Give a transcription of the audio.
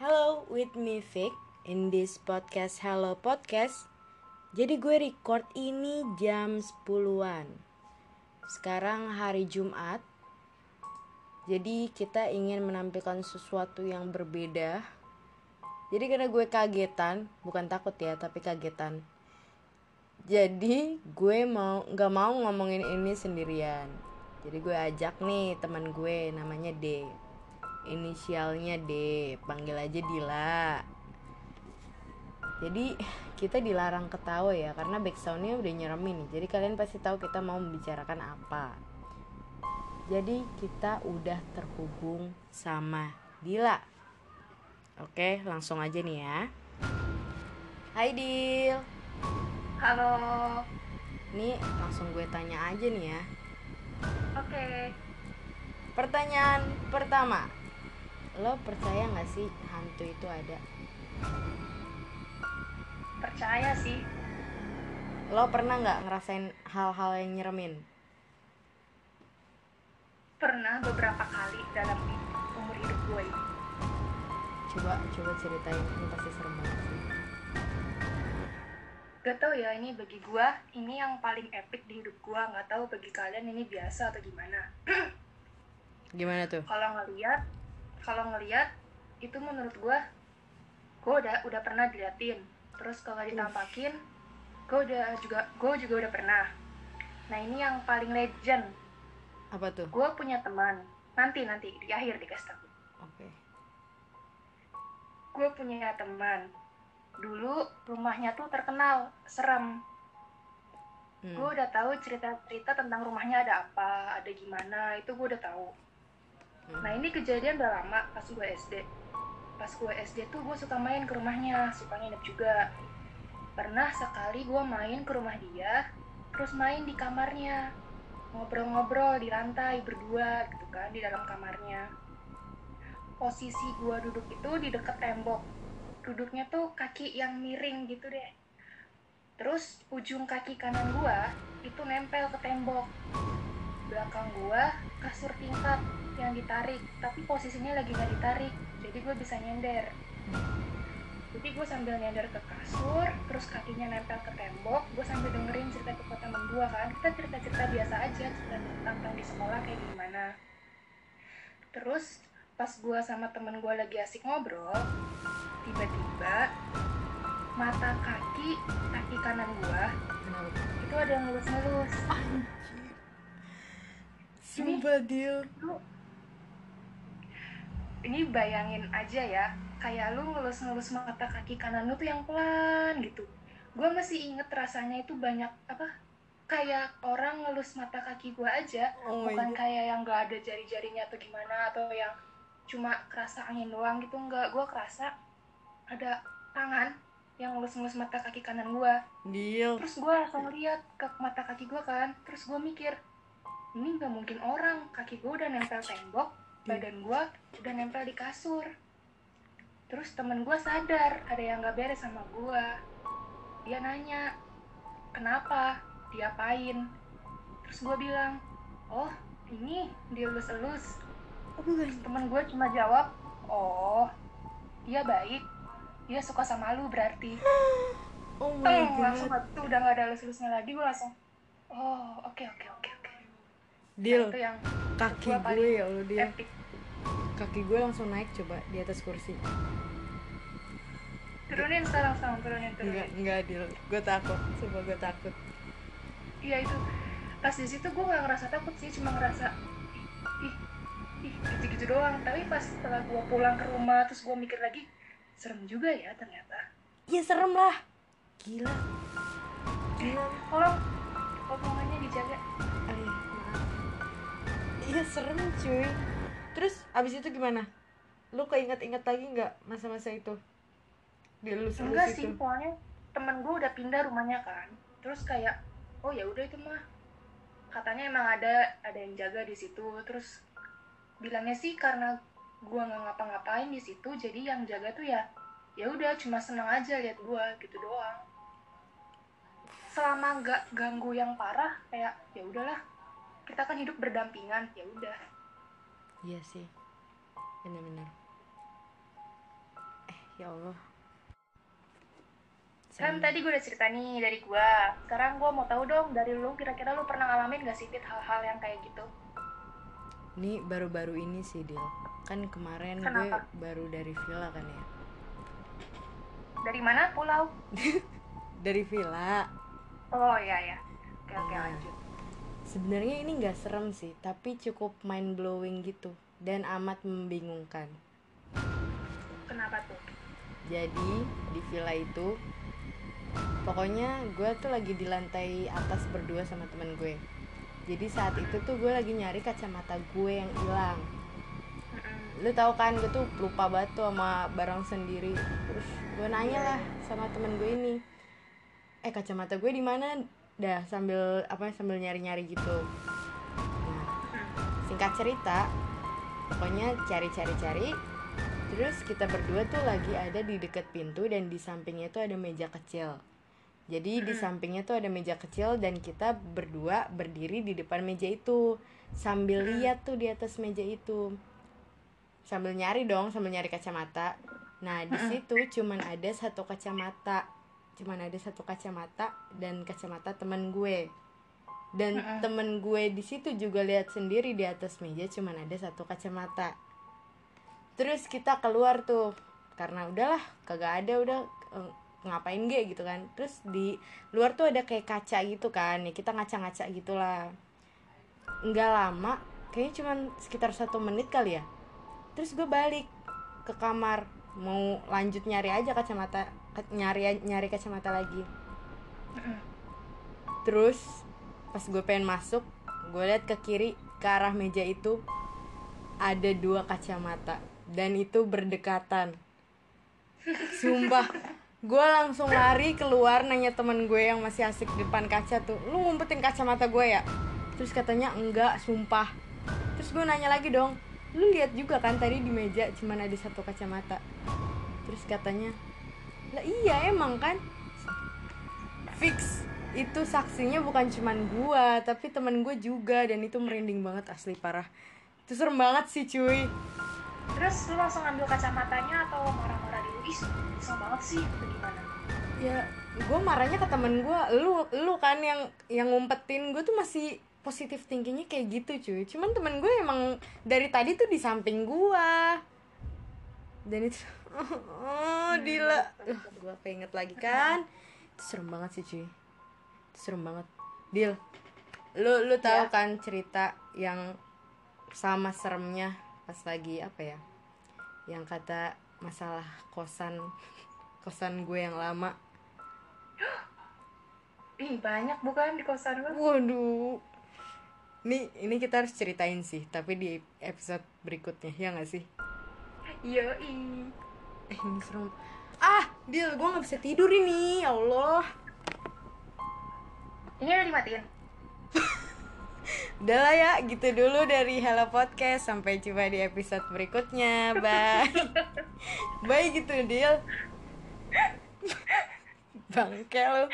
Hello, with me Vic in this podcast Hello Podcast. Jadi gue record ini jam 10-an. Sekarang hari Jumat. Jadi kita ingin menampilkan sesuatu yang berbeda. Jadi karena gue kagetan, bukan takut ya, tapi kagetan. Jadi gue mau nggak mau ngomongin ini sendirian. Jadi gue ajak nih teman gue namanya D inisialnya D panggil aja Dila. Jadi kita dilarang ketawa ya karena backsoundnya udah nyeremin nih. Jadi kalian pasti tahu kita mau membicarakan apa. Jadi kita udah terhubung sama Dila. Oke langsung aja nih ya. Hai Dil. Halo. Nih langsung gue tanya aja nih ya. Oke. Pertanyaan pertama Lo percaya gak sih hantu itu ada? Percaya sih. Lo pernah nggak ngerasain hal-hal yang nyeremin? Pernah beberapa kali dalam umur hidup gue ini. Coba coba ceritain ini pasti serem banget sih. Gak tau ya ini bagi gue ini yang paling epic di hidup gue. Gak tahu bagi kalian ini biasa atau gimana. Gimana tuh? Kalau ngeliat, kalau ngeliat itu menurut gue, gue udah udah pernah diliatin. Terus kalau ditampakin, gue udah juga gue juga udah pernah. Nah ini yang paling legend. Apa tuh? Gue punya teman. Nanti nanti di akhir dikasih tahu. Oke. gue punya teman dulu rumahnya tuh terkenal serem Hmm. gue udah tahu cerita-cerita tentang rumahnya ada apa ada gimana itu gue udah tahu Hmm. nah ini kejadian udah lama pas gue SD pas gue SD tuh gue suka main ke rumahnya suka nginep juga. Pernah sekali gue main ke rumah dia terus main di kamarnya. Ngobrol-ngobrol di lantai berdua gitu kan di dalam kamarnya. Posisi gue duduk itu di dekat tembok. Duduknya tuh kaki yang miring gitu deh. Terus ujung kaki kanan gue itu nempel ke tembok belakang gue kasur tingkat yang ditarik. Tapi posisinya lagi nggak ditarik jadi gue bisa nyender. Jadi gue sambil nyender ke kasur terus kakinya nempel ke tembok gue sambil dengerin cerita cerita temen gue kan. Kita cerita cerita biasa aja cerita tentang di sekolah kayak gimana. Terus pas gue sama temen gue lagi asik ngobrol tiba-tiba mata kaki kaki kanan gue itu ada yang ngelus-ngelus. Sumpah Dil. lu ini bayangin aja ya kayak lu ngelus-ngelus mata kaki kanan lu tuh yang pelan gitu. Gue masih inget rasanya itu banyak apa kayak orang ngelus mata kaki gue aja. Oh bukan kayak yang gak ada jari-jarinya atau gimana atau yang cuma kerasa angin doang gitu enggak gue kerasa ada tangan yang ngelus-ngelus mata kaki kanan gue Dil. terus gue langsung lihat ke mata kaki gue kan. Terus gue mikir ini nggak mungkin orang. Kaki gue udah nempel tembok badan gue udah nempel di kasur. Terus temen gue sadar ada yang nggak beres sama gue dia nanya kenapa? Diapain? Terus gue bilang oh ini dielus-elus bukan. temen gue cuma jawab oh dia baik. Dia suka sama lu berarti. Oh my Teng, langsung god. tuh udah gak ada lulus-lulusnya lagi gue langsung oh oke oke oke. oke Nah, Dil. itu yang Kaki gue ya Allah Dil. epic Kaki gue langsung naik coba di atas kursi. turunin sekarang sekarang turunin Enggak, turunin enggak Dil. Gue takut. Sumpah gue takut. iya itu pas di situ gue gak ngerasa takut sih cuma ngerasa ih ih gitu gitu doang tapi pas setelah gue pulang ke rumah terus gue mikir lagi serem juga ya ternyata Iya serem lah. Gila. Gila. tolong omongannya dijaga Aduh, maaf. Iya serem cuy. Terus abis itu gimana? Lu keinget-inget lagi nggak masa-masa itu? Dilus-lus enggak itu. sih pokoknya temen gue udah pindah rumahnya kan terus kayak oh ya udah itu mah katanya emang ada ada yang jaga di situ terus bilangnya sih karena gue nggak ngapa-ngapain di situ jadi yang jaga tuh ya ya udah cuma seneng aja lihat gue gitu doang selama nggak ganggu yang parah kayak ya udahlah kita kan hidup berdampingan ya udah Iya sih. Benar-benar. ya Allah Kan tadi gue udah cerita nih dari gue. Sekarang gue mau tahu dong dari lu kira-kira lu pernah ngalamin gak sih Fit hal-hal yang kayak gitu? ini baru-baru ini sih Dil kan kemarin Kenapa? gue baru dari villa kan ya Dari mana pulau? dari villa Oh iya ya. Oke oke Nah. lanjut. Sebenarnya ini nggak serem sih tapi cukup mind blowing gitu dan amat membingungkan. Kenapa tuh? jadi di villa itu pokoknya gue tuh lagi di lantai atas berdua sama temen gue. Jadi saat itu tuh gue lagi nyari kacamata gue yang hilang. Lu tahu kan gue tuh lupa banget tuh sama barang sendiri. Terus gue nanya lah sama temen gue ini eh kacamata gue di mana dah sambil apa sambil nyari nyari gitu. Nah singkat cerita pokoknya cari cari cari. Terus kita berdua tuh lagi ada di dekat pintu dan di sampingnya tuh ada meja kecil. Jadi di sampingnya tuh ada meja kecil dan kita berdua berdiri di depan meja itu. Sambil lihat tuh di atas meja itu. Sambil nyari dong sambil nyari kacamata. Nah di situ cuman ada satu kacamata cuman ada satu kacamata dan kacamata teman gue. Dan Mm-mm. temen gue di situ juga lihat sendiri di atas meja cuman ada satu kacamata. Terus kita keluar tuh karena udahlah kagak ada udah eh, ngapain ge gitu kan. Terus di luar tuh ada kayak kaca gitu kan ya kita ngaca-ngaca gitulah. Nggak lama kayaknya cuman sekitar satu menit kali ya. Terus gue balik ke kamar mau lanjut nyari aja kacamata nyari nyari kacamata lagi. Terus pas gue pengen masuk gue lihat ke kiri ke arah meja itu ada dua kacamata. Dan itu berdekatan. Sumpah gue langsung lari keluar nanya temen gue yang masih asik di depan kaca tuh lu ngumpetin kacamata gue ya? Terus katanya enggak sumpah. Terus gue nanya lagi dong lu lihat juga kan tadi di meja cuman ada satu kacamata. Terus katanya lah iya emang kan? Fix. Itu saksinya bukan cuman gua tapi temen gue juga dan itu merinding banget asli parah. Itu serem banget sih cuy. Terus lu langsung ambil kacamatanya atau marah-marah dulu? Ih, iseng banget sih. Atau gimana? ya gue marahnya ke temen gue lu lu kan yang yang ngumpetin. Gue tuh masih positif thinkingnya kayak gitu cuy. Cuman temen gue emang dari tadi tuh di samping gue dan itu oh dila. gue keinget lagi kan. Itu serem banget sih cuy. Itu serem banget. Deal lu lu tahu Ya. kan cerita yang sama seremnya pas lagi apa ya? Yang kata masalah kosan kosan gue yang lama. Ih, banyak bukan di kosan lu? waduh ini ini kita harus ceritain sih tapi di episode berikutnya ya nggak sih Iya, eh ini serem ah deal gue nggak bisa tidur ini ya Allah Ini udah dimatiin. Udah lah ya, gitu dulu dari Hello Podcast. Sampai jumpa di episode berikutnya. Bye. Bye gitu, Deal. Bangke lu.